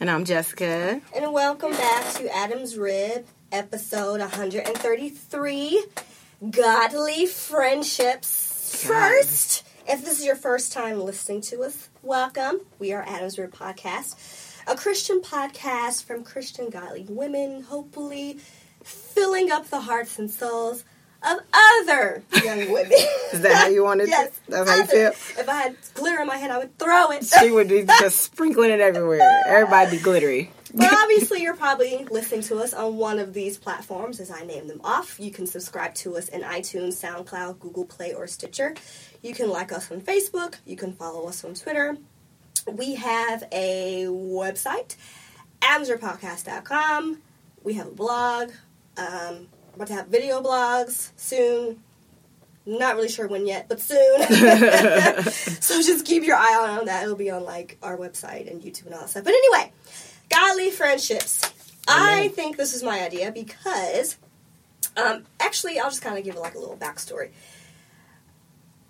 And I'm Jessica. And welcome back to Adam's Rib, episode 133 Godly Friendships. God. First, if this is your first time listening to us, welcome. We are Adam's Rib Podcast, a Christian podcast from Christian godly women, hopefully filling up the hearts and souls of other young women. Is that how you wanted yes, That's how you feel? If I had glitter in my head, I would throw it. She would be just sprinkling it everywhere. Everybody be glittery. But obviously, you're probably listening to us on one of these platforms as I name them off. You can subscribe to us in iTunes, SoundCloud, Google Play, or Stitcher. You can like us on Facebook. You can follow us on Twitter. We have a website, adamsribpodcast.com. We have a blog. Um, about to have video blogs soon. Not really sure when yet, but soon. so just keep your eye on that. It'll be on like our website and YouTube and all that stuff. But anyway, godly friendships. Amen. I think this is my idea because, um, actually, I'll just kind of give it like a little backstory.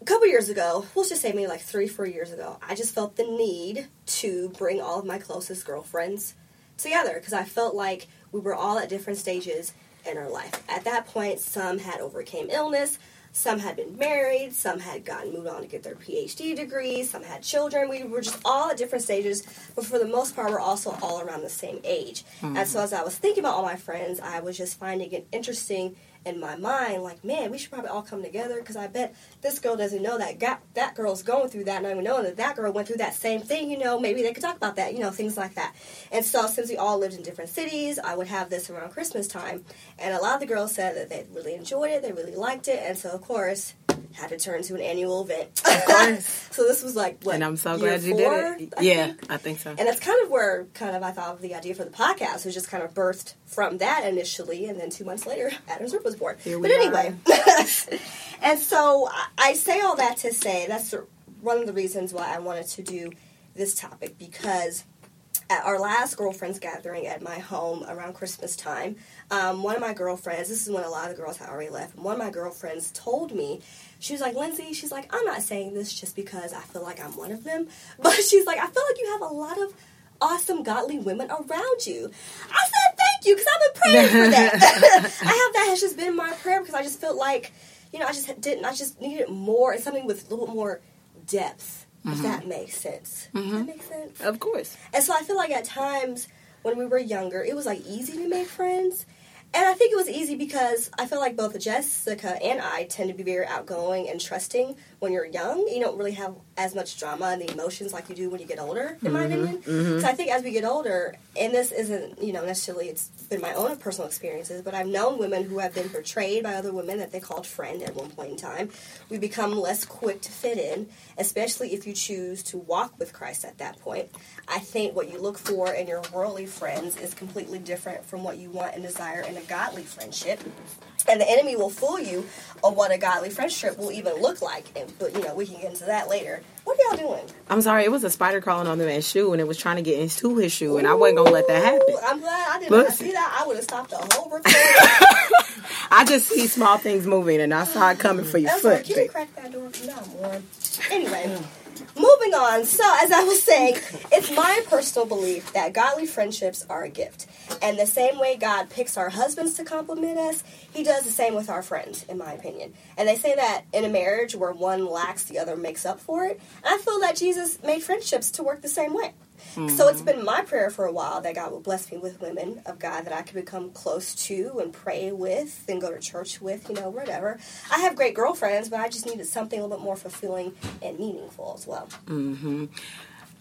A couple years ago, we'll just say maybe like three, four years ago, I just felt the need to bring all of my closest girlfriends together because I felt like we were all at different stages in her life. At that point, some had overcame illness, some had been married, some had gotten moved on to get their PhD degrees, some had children. We were just all at different stages, but for the most part, we're also all around the same age. Mm-hmm. And so, as I was thinking about all my friends, I was just finding it interesting in my mind, like, man, we should probably all come together because I bet this girl doesn't know that that girl's going through that, not even knowing that that girl went through that same thing. You know, maybe they could talk about that. You know, things like that. And so, since we all lived in different cities, I would have this around Christmas time, and a lot of the girls said that they really enjoyed it, they really liked it, and so of course had to turn to an annual event. Of course. so this was like what? And I'm so glad you four, did it. I yeah, think? I think so. And that's kind of where kind of I thought of the idea for the podcast was just kind of birthed from that initially, and then two months later, Adam's Rib was born. but anyway, and so I say all that to say that's one of the reasons why I wanted to do this topic because at our last girlfriends gathering at my home around Christmas time, um, one of my girlfriends, this is when a lot of the girls had already left, one of my girlfriends told me, she was like, Lindsay, she's like, I'm not saying this just because I feel like I'm one of them, but she's like, I feel like you have a lot of awesome godly women around you. I said thank you because I've been praying for that. I have that has just been my prayer because I just felt like, you know, I just didn't, I just needed more and something with a little more depth. If that makes sense. Mm-hmm. That makes sense. Of course. And so I feel like at times when we were younger, it was like easy to make friends. And I think it was easy because I feel like both Jessica and I tend to be very outgoing and trusting when you're young. You don't really have as much drama and the emotions like you do when you get older, in mm-hmm. my opinion. Mm-hmm. So I think as we get older, and this isn't, you know, necessarily it's been my own personal experiences, but I've known women who have been portrayed by other women that they called friend at one point in time. We become less quick to fit in, especially if you choose to walk with Christ at that point. I think what you look for in your worldly friends is completely different from what you want and desire in a godly friendship. And the enemy will fool you on what a godly friendship will even look like. And, but, you know, we can get into that later. What are y'all doing? I'm sorry, it was a spider crawling on the man's shoe and it was trying to get into his shoe, and Ooh, I wasn't going to let that happen. I'm glad I did not see that. I would have stopped the whole recording. I just see small things moving and I saw it coming for your That's foot. Can you crack that door? No, more. Anyway. Moving on. So, as I was saying, it's my personal belief that godly friendships are a gift. And the same way God picks our husbands to compliment us, He does the same with our friends, in my opinion. And they say that in a marriage where one lacks, the other makes up for it. And I feel that Jesus made friendships to work the same way. Mm-hmm. So it's been my prayer for a while that God will bless me with women of God that I could become close to and pray with and go to church with, you know, whatever. I have great girlfriends, but I just needed something a little bit more fulfilling and meaningful as well. Mm-hmm.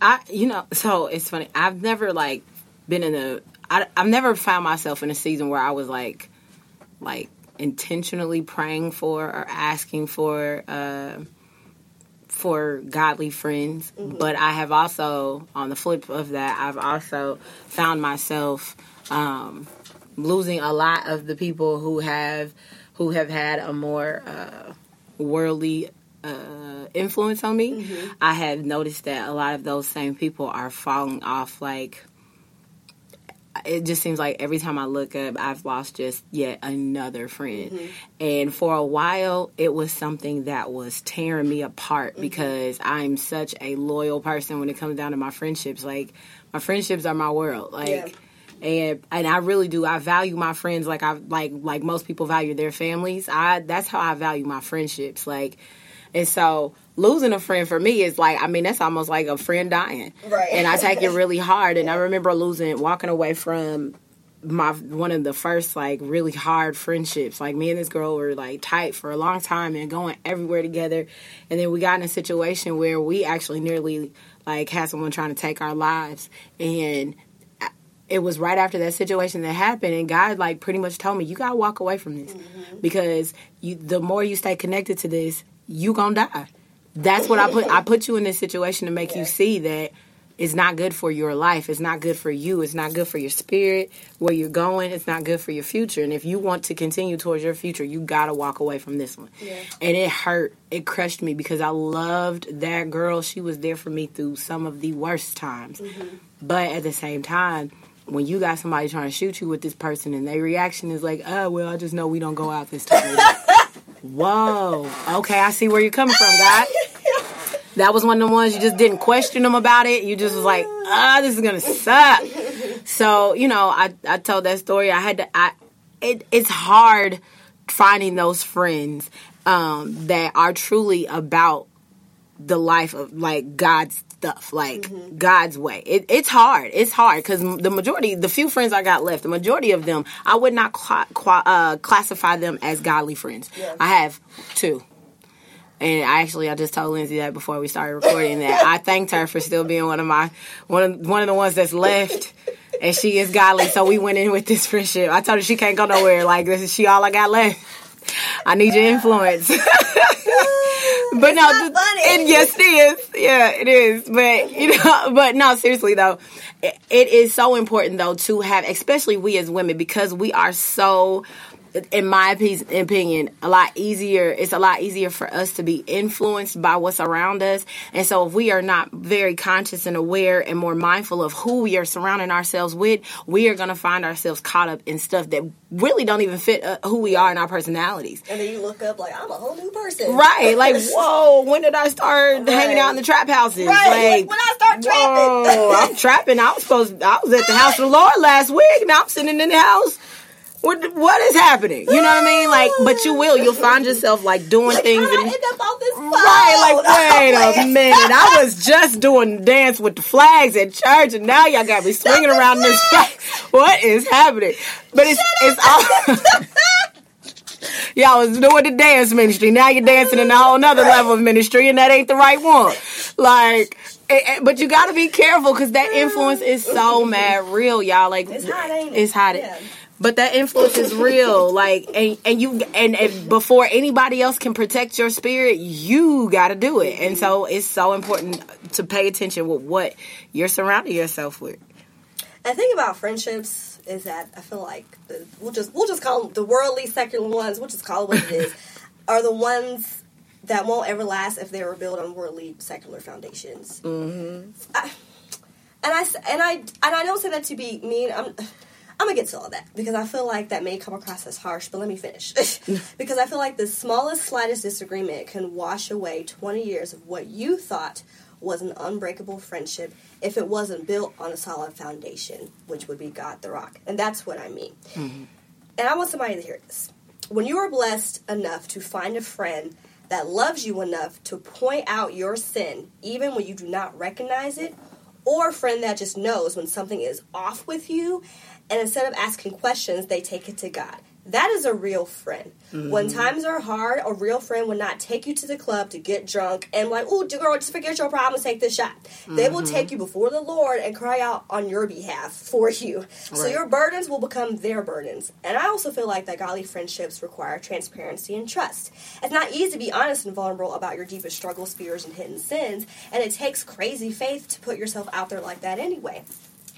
I, you know, so it's funny. I've never like been in a. I, I've never found myself in a season where I was like, like intentionally praying for or asking for. Uh, for godly friends, mm-hmm. but I have also, on the flip of that, I've also found myself um, losing a lot of the people who have who have had a more uh, worldly uh, influence on me. Mm-hmm. I have noticed that a lot of those same people are falling off. Like it just seems like every time I look up, I've lost just yet another friend. Mm-hmm. And for a while, it was something that was tearing me apart Mm-hmm. because I'm such a loyal person when it comes down to my friendships. Like my friendships are my world. Like. Yeah. And and I really do. I value my friends like I like like most people value their families. I that's how I value my friendships. Like, and so losing a friend for me is like I mean that's almost like a friend dying. Right. And I take it really hard. And I remember losing walking away from my one of the first like really hard friendships. Like me and this girl were like tight for a long time and going everywhere together. And then we got in a situation where we actually nearly like had someone trying to take our lives and it was right after that situation that happened and god like pretty much told me you gotta walk away from this mm-hmm. because you the more you stay connected to this you gonna die that's what i put i put you in this situation to make you see that it's not good for your life it's not good for you it's not good for your spirit where you're going it's not good for your future. And if you want to continue towards your future you gotta walk away from this one. Yeah. and it hurt it crushed me because i loved that girl. She was there for me through some of the worst times. Mm-hmm. But at the same time, when you got somebody trying to shoot you with this person and their reaction is like, oh, well, I just know we don't go out this time. Whoa. Okay, I see where you're coming from, God. That was one of the ones you just didn't question them about it. You just was like, ah, this is to suck. So, you know, I, I told that story. I had to, I, it, it's hard finding those friends um, that are truly about the life of like God's stuff, like God's way. It, it's hard. It's hard because the majority, the few friends I got left, the majority of them, I would not uh, classify them as godly friends. Yeah. I have two. And I actually, I just told Lindsay that before we started recording that I thanked her for still being one of my one of one of the ones that's left, and she is godly. So we went in with this friendship. I told her she can't go nowhere. Like this is she all I got left. I need your influence. but no, not funny. it, yes, it is. Yeah, it is. But you know, but no, seriously though, it, it is so important though to have, especially we as women, because we are so. In my opinion, a lot easier. It's a lot easier for us to be influenced by what's around us, and so if we are not very conscious and aware and more mindful of who we are surrounding ourselves with, we are going to find ourselves caught up in stuff that really don't even fit uh, who we are and our personalities. And then you look up like I'm a whole new person. Right, like whoa, when did I start hanging out in the trap houses? Right, Like when I start trapping. Whoa, I'm trapping. I was supposed. I was at the house of the Lord last week. Now I'm sitting in the house. What what is happening? You know what I mean? Like, but you will. You'll find yourself like doing Like, things. And, end up on this phone? right, like wait I'm a minute. I was just doing dance with the flags at church, and now y'all got me swinging around this flag. What is happening? But it's it's all. Y'all was doing the dance ministry. Now you're dancing in a whole nother level of ministry, and that ain't the right one. Like, eh, eh, but you got to be careful because that influence is so mad real, y'all. Like, It's hot, ain't it? It's hot. Yeah. But that influence is real. Like, and and you and, and before anybody else can protect your spirit, you got to do it. And so it's so important to pay attention with what you're surrounding yourself with. The thing about friendships is that I feel like the, we'll just we'll just call them the worldly secular ones. We'll just call it what it is. are the ones that won't ever last if they were built on worldly secular foundations. Mm-hmm. I, and I and I and I don't say that to be mean. I'm I'm gonna get to all that because I feel like that may come across as harsh. But let me finish because I feel like the smallest, slightest disagreement can wash away 20 years of what you thought was an unbreakable friendship if it wasn't built on a solid foundation, which would be God the Rock. And that's what I mean. Mm-hmm. And I want somebody to hear this. When you are blessed enough to find a friend that loves you enough to point out your sin, even when you do not recognize it, or a friend that just knows when something is off with you, and instead of asking questions, they take it to God. That is a real friend. When mm-hmm. times are hard, a real friend will not take you to the club to get drunk and like, "Oh, girl, just forget your problems, take this shot." They will mm-hmm. take you before the Lord and cry out on your behalf for you. So your burdens will become their burdens. And I also feel like that godly friendships require transparency and trust. It's not easy to be honest and vulnerable about your deepest struggles, fears, and hidden sins, and it takes crazy faith to put yourself out there like that anyway.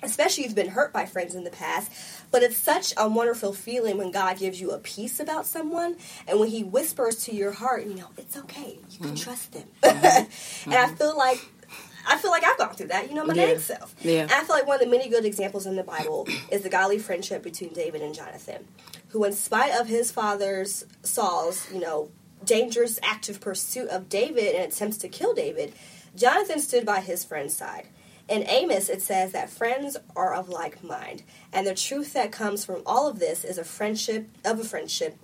Especially if you've been hurt by friends in the past. But it's such a wonderful feeling when God gives you a peace about someone and when He whispers to your heart, you know, it's okay. You can mm-hmm. trust them. Mm-hmm. and I feel like I feel like I've gone through that, you know, my yeah. dang self. Yeah. And I feel like one of the many good examples in the Bible is the godly friendship between David and Jonathan, who, in spite of his father's Saul's, you know, dangerous active pursuit of David and attempts to kill David, Jonathan stood by his friend's side. In Amos, it says that friends are of like mind, and the truth that comes from all of this is a friendship of a friendship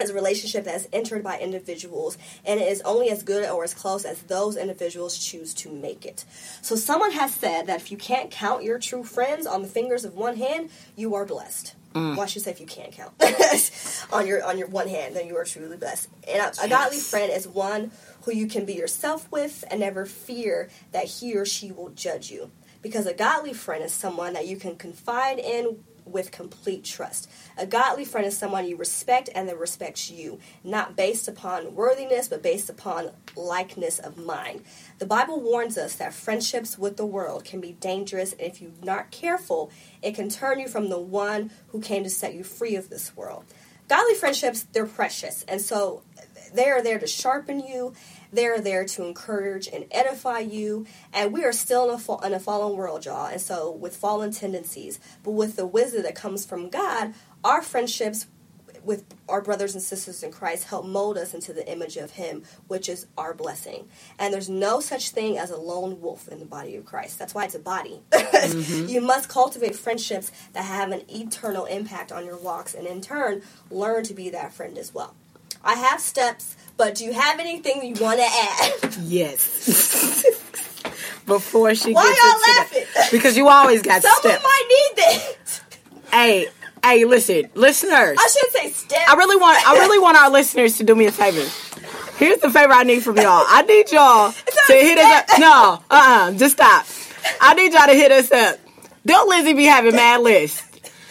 is a relationship that is entered by individuals and it is only as good or as close as those individuals choose to make it. So someone has said that if you can't count your true friends on the fingers of one hand, you are blessed. Mm. Well, I should say if you can't count on your on your one hand, then you are truly blessed. And a, yes. a godly friend is one who you can be yourself with and never fear that he or she will judge you. Because a godly friend is someone that you can confide in with complete trust. A godly friend is someone you respect and that respects you, not based upon worthiness, but based upon likeness of mind. The Bible warns us that friendships with the world can be dangerous, and if you're not careful, it can turn you from the one who came to set you free of this world. Godly friendships, they're precious, and so they are there to sharpen you they are there to encourage and edify you. And we are still in a, fa- in a fallen world, y'all. And so, with fallen tendencies, but with the wisdom that comes from God, our friendships with our brothers and sisters in Christ help mold us into the image of Him, which is our blessing. And there's no such thing as a lone wolf in the body of Christ. That's why it's a body. mm-hmm. You must cultivate friendships that have an eternal impact on your walks, and in turn, learn to be that friend as well. I have steps but do you have anything you want to add? Yes. Before she Why gets y'all laughing? Because you always got Someone steps. Someone might need this. Hey, hey, listen, listeners. I should say steps. I really want I really want our listeners to do me a favor. Here's the favor I need from y'all. I need y'all to hit us up. No, uh-uh, just stop. I need y'all to hit us up. Don't Lizzie be having mad lists.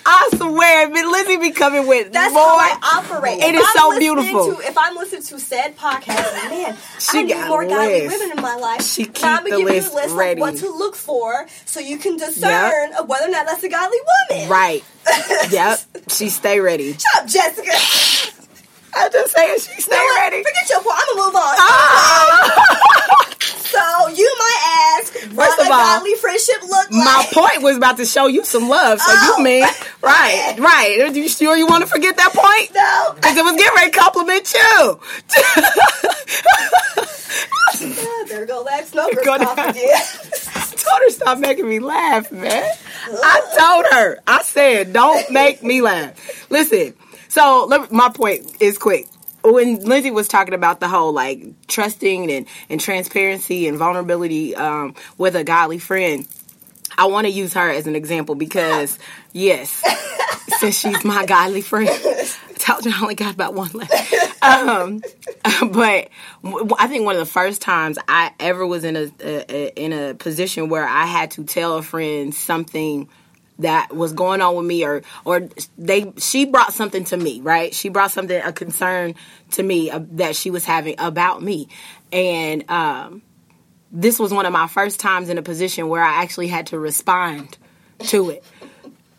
I swear, Lizzie be coming with That's more. how I operate. It if is I'm so beautiful. To, if I'm listening to said podcast, man, she I need more godly women in my life. She keep I'm gonna give list you a list ready. of what to look for, so you can discern yep. whether or not that's a godly woman. Right. yep. She stay ready. Shut up, Jessica. I'm just saying she stay no, ready. Forget your point. I'm gonna move on. Ah. so you might ask, what First of all, godly friendship look like? My point was about to show you some love. So oh. you mean right, right? Are you sure you want to forget that point? No, because it was getting ready to compliment you. yeah, there go that smoker told her stop making me laugh, man. I told her. I said, don't make me laugh. Listen. So my point is quick. When Lindsay was talking about the whole like trusting and, and transparency and vulnerability um, with a godly friend, I want to use her as an example because, yes, since she's my godly friend, I told you I only got about one left. Um, but I think one of the first times I ever was in a, a, in a position where I had to tell a friend something that was going on with me or or they she brought something to me right she brought something a concern to me uh, that she was having about me and um, this was one of my first times in a position where i actually had to respond to it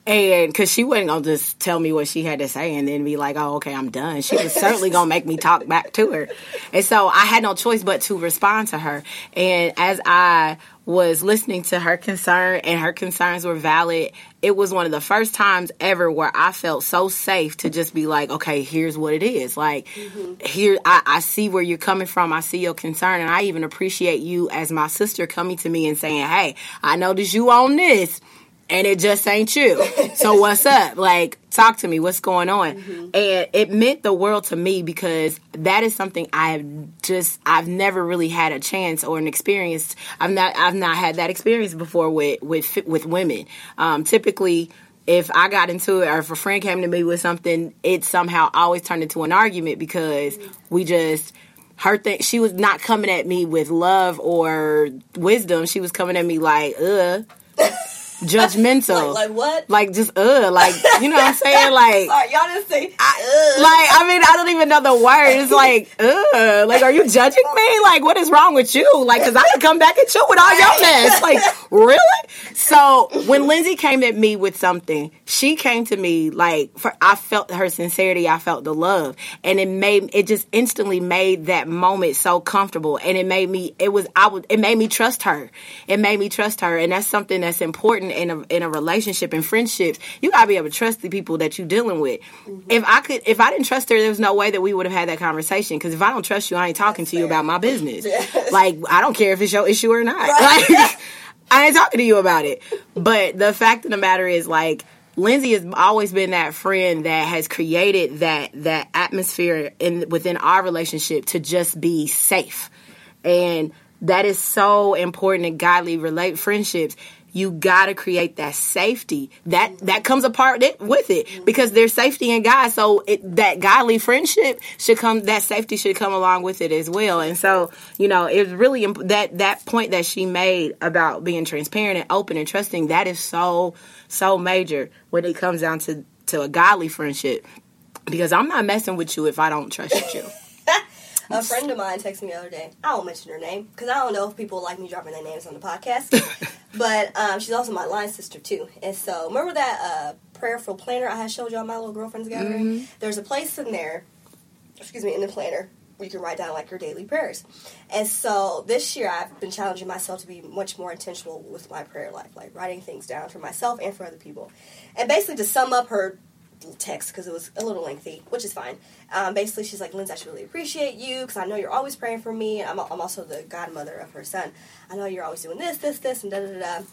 and because she wasn't gonna just tell me what she had to say and then be like, oh, okay, I'm done. She was certainly gonna make me talk back to her. And so I had no choice but to respond to her. And as I was listening to her concern and her concerns were valid, it was one of the first times ever where I felt so safe to just be like, okay, here's what it is. Like, mm-hmm. here, I, I see where you're coming from. I see your concern. And I even appreciate you as my sister coming to me and saying, hey, I noticed you on this and it just ain't you. so what's up? Like, talk to me. What's going on? Mm-hmm. And it meant the world to me because that is something I've just I've never really had a chance or an experience. I've not I've not had that experience before with with with women. Um, typically. If I got into it, or if a friend came to me with something, it somehow always turned into an argument because mm-hmm. we just her thing she was not coming at me with love or wisdom she was coming at me like uh judgmental. like, like what? Like just uh, like you know what I'm saying? Like Sorry, y'all didn't say. I, "Ugh." like I mean I don't even know the word. It's like uh, like are you judging me? Like what is wrong with you? Like because I could come back at you with all your mess. Like really? So when Lindsay came at me with something, she came to me like for I felt her sincerity. I felt the love, and it made it just instantly made that moment so comfortable, and it made me it was I would it made me trust her. It made me trust her, and that's something that's important in a in a relationship and friendships. You gotta be able to trust the people that you're dealing with. Mm-hmm. If I could, if I didn't trust her, there was no way that we would have had that conversation. Because if I don't trust you, I ain't talking to you about my business. Like I don't care if it's your issue or not. Like I ain't talking to you about it. But the fact of the matter is, like, Lindsay has always been that friend that has created that that atmosphere in within our relationship to just be safe, and that is so important in godly relate friendships. You gotta create that safety that that comes apart it, with it mm-hmm. because there's safety in God. So it, that godly friendship should come. That safety should come along with it as well. And so you know, it's really imp- that that point that she made about being transparent and open and trusting. That is so so major when it comes down to to a godly friendship. Because I'm not messing with you if I don't trust you. A friend of mine texted me the other day. I won't mention her name because I don't know if people like me dropping their names on the podcast. but um, she's also my line sister too. And so remember that uh, prayerful planner I had showed y'all my little girlfriend's gathering? There's a place in there, excuse me, in the planner where you can write down like your daily prayers. And so this year I've been challenging myself to be much more intentional with my prayer life, like writing things down for myself and for other people. And basically to sum up her text because it was a little lengthy, which is fine. Um, basically, she's like, Lindsay, I should really appreciate you because I know you're always praying for me. I'm, I'm also the godmother of her son. I know you're always doing this, this, this, and da da da. da.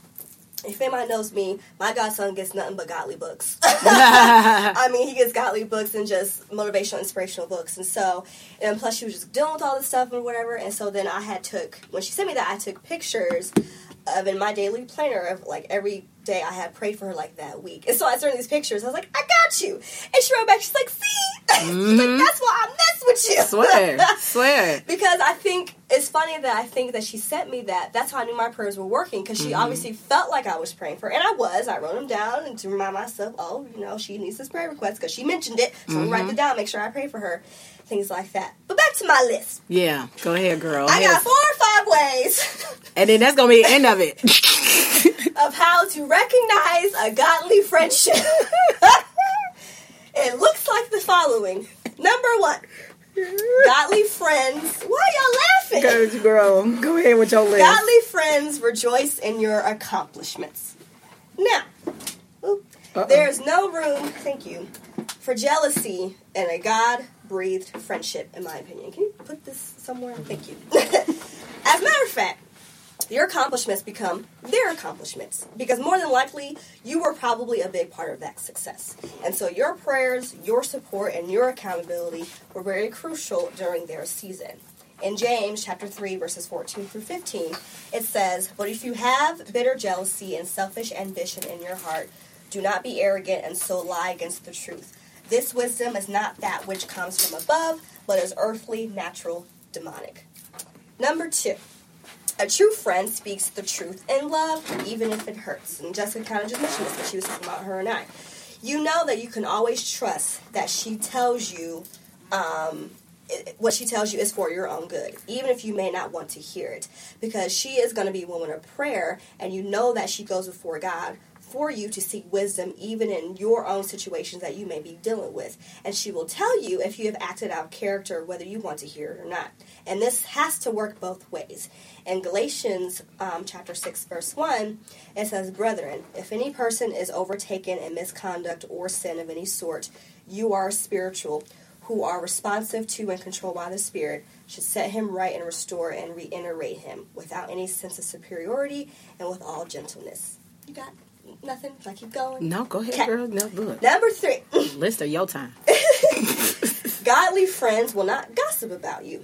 If anybody knows me, my godson gets nothing but godly books. I mean, he gets godly books and just motivational, inspirational books. And so, and plus she was just dealing with all this stuff and whatever. And so then I had took, when she sent me that, I took pictures of in my daily planner of like every day I had prayed for her like that week. And so I started these pictures. I was like, I got you. And she wrote back, she's like, see? She's like, mm-hmm. that's why I mess with you. Swear, swear. because I think it's funny that I think that she sent me that. That's how I knew my prayers were working because she mm-hmm. obviously felt like I was praying for her. And I was. I wrote them down and to remind myself, oh, you know, she needs this prayer request because she mentioned it. So I'm write mm-hmm. it down, make sure I pray for her. Things like that. But back to my list. Yeah, go ahead, girl. I Yes. got four or five ways and then that's gonna be the end of it. of how to recognize a godly friendship. it looks like the following. Number one, godly friends. Why y'all laughing? Go, girl, go ahead with your list. Godly friends rejoice in your accomplishments. Now, there's no room, thank you, for jealousy in a God breathed friendship, in my opinion. Can you put this somewhere? Thank you. As a matter of fact, your accomplishments become their accomplishments because more than likely you were probably a big part of that success. And so your prayers, your support, and your accountability were very crucial during their season. In James chapter 3 verses 14 through 15, it says, "But if you have bitter jealousy and selfish ambition in your heart, do not be arrogant and so lie against the truth. This wisdom is not that which comes from above, but is earthly, natural, demonic." Number 2, a true friend speaks the truth in love, even if it hurts. And Jessica kind of just mentioned this when she was talking about her and I. You know that you can always trust that she tells you um, it, what she tells you is for your own good, even if you may not want to hear it, because she is going to be a woman of prayer, and you know that she goes before God for you to seek wisdom even in your own situations that you may be dealing with. And she will tell you if you have acted out of character, whether you want to hear it or not. And this has to work both ways. In Galatians um, chapter 6, verse 1, it says, Brethren, if any person is overtaken in misconduct or sin of any sort, you are spiritual, who are responsive to and controlled by the Spirit, should set him right and restore and reiterate him without any sense of superiority and with all gentleness. You got nothing? I keep going? No, go ahead, Okay. girl. No, good. Number three. List of your time. godly friends will not gossip about you.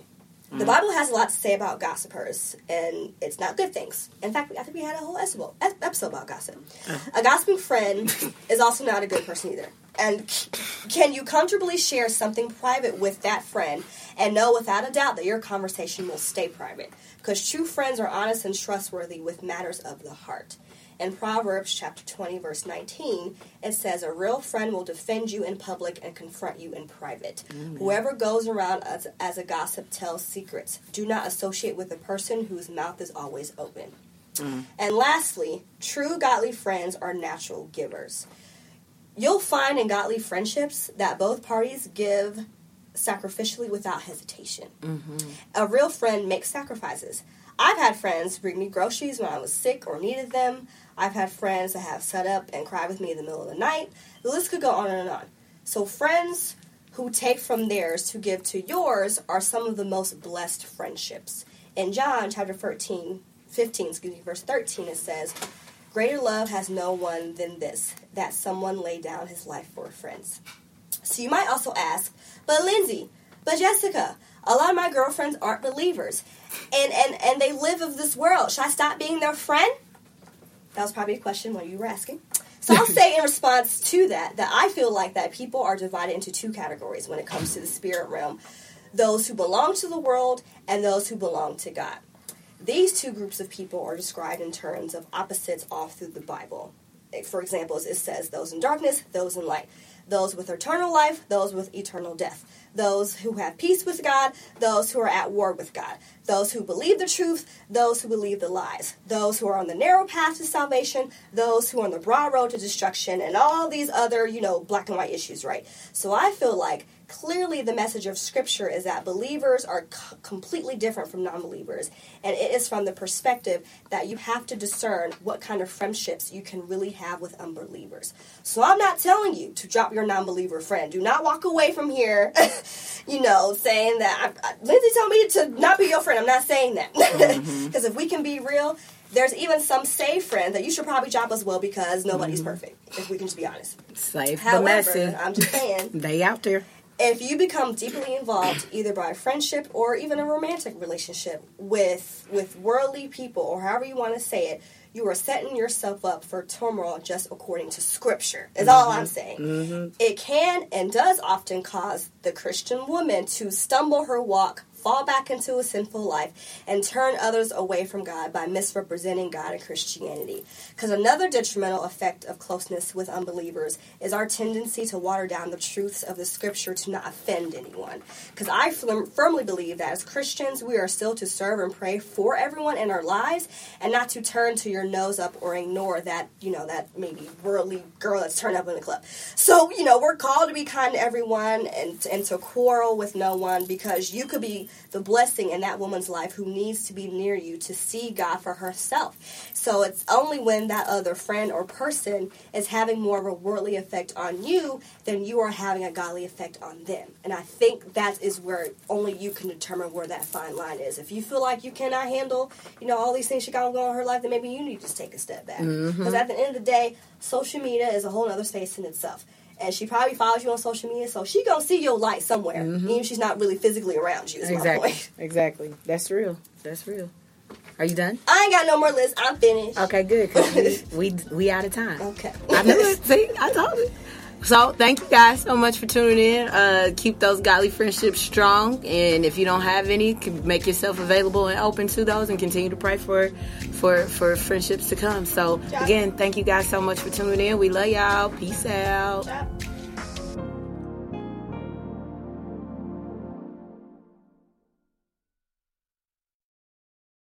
The mm. Bible has a lot to say about gossipers, and it's not good things. In fact, I think we had a whole episode episode about gossip. Oh. A gossiping friend is also not a good person either. And can you comfortably share something private with that friend and know without a doubt that your conversation will stay private? Because true friends are honest and trustworthy with matters of the heart. In Proverbs chapter 20, verse 19, it says, A real friend will defend you in public and confront you in private. Mm-hmm. Whoever goes around as, as a gossip tells secrets. Do not associate with a person whose mouth is always open. Mm. And lastly, true godly friends are natural givers. You'll find in godly friendships that both parties give sacrificially without hesitation. Mm-hmm. A real friend makes sacrifices. I've had friends bring me groceries when I was sick or needed them. I've had friends that have sat up and cried with me in the middle of the night. The list could go on and on. So, friends who take from theirs to give to yours are some of the most blessed friendships. In John chapter 13, 15, excuse me, verse 13, it says, Greater love has no one than this, that someone lay down his life for friends. So you might also ask, but Lindsay, but Jessica, a lot of my girlfriends aren't believers, and and and they live of this world. Should I stop being their friend? That was probably a question what you were asking. So I'll say in response to that that I feel like that people are divided into two categories when it comes to the spirit realm: those who belong to the world and those who belong to God. These two groups of people are described in terms of opposites all through the Bible. For example, it says those in darkness, those in light, those with eternal life, those with eternal death, those who have peace with God, those who are at war with God, those who believe the truth, those who believe the lies, those who are on the narrow path to salvation, those who are on the broad road to destruction, and all these other, you know, black and white issues, right? So I feel like clearly the message of scripture is that believers are c- completely different from non-believers. And it is from the perspective that you have to discern what kind of friendships you can really have with unbelievers. So i'm not telling you to drop your non-believer friend. Do not walk away from here you know saying that I, I, lindsay told me to not be your friend. I'm not saying that. Mm-hmm. Because if we can be real there's even some safe friends that you should probably drop as well because nobody's mm-hmm. perfect if we can just be honest. Safe. But however messy. i'm just saying They out there. If you become deeply involved either by a friendship or even a romantic relationship with with worldly people or however you want to say it you are setting yourself up for turmoil just according to scripture is all i'm mm-hmm. saying. Mm-hmm. It can and does often cause the christian woman to stumble her walk fall back into a sinful life and turn others away from God by misrepresenting God and Christianity. Because another detrimental effect of closeness with unbelievers is our tendency to water down the truths of the scripture to not offend anyone. Because I firm- firmly believe that as Christians, we are still to serve and pray for everyone in our lives and not to turn to your nose up or ignore that, you know, that maybe worldly girl that's turned up in the club. So, you know, we're called to be kind to everyone and, and to quarrel with no one because you could be the blessing in that woman's life who needs to be near you to see God for herself. So it's only when that other friend or person is having more of a worldly effect on you than you are having a godly effect on them. And I think that is where only you can determine where that fine line is. If you feel like you cannot handle, you know, all these things she got going on in her life, then maybe you need to just take a step back. Mm-hmm. Because at the end of the day, social media is a whole other space in itself and she probably follows you on social media, so she gonna see your light somewhere, mm-hmm. even if she's not really physically around you. Is my Exactly. point. Exactly. That's real. That's real. Are you done? I ain't got no more lists. I'm finished. Okay, good. 'cause we, we we out of time. Okay. I knew it. See, I told you. So thank you guys so much for tuning in. Uh, keep those godly friendships strong, and if you don't have any, make yourself available and open to those, and continue to pray for for for friendships to come. So again, thank you guys so much for tuning in. We love y'all. Peace out.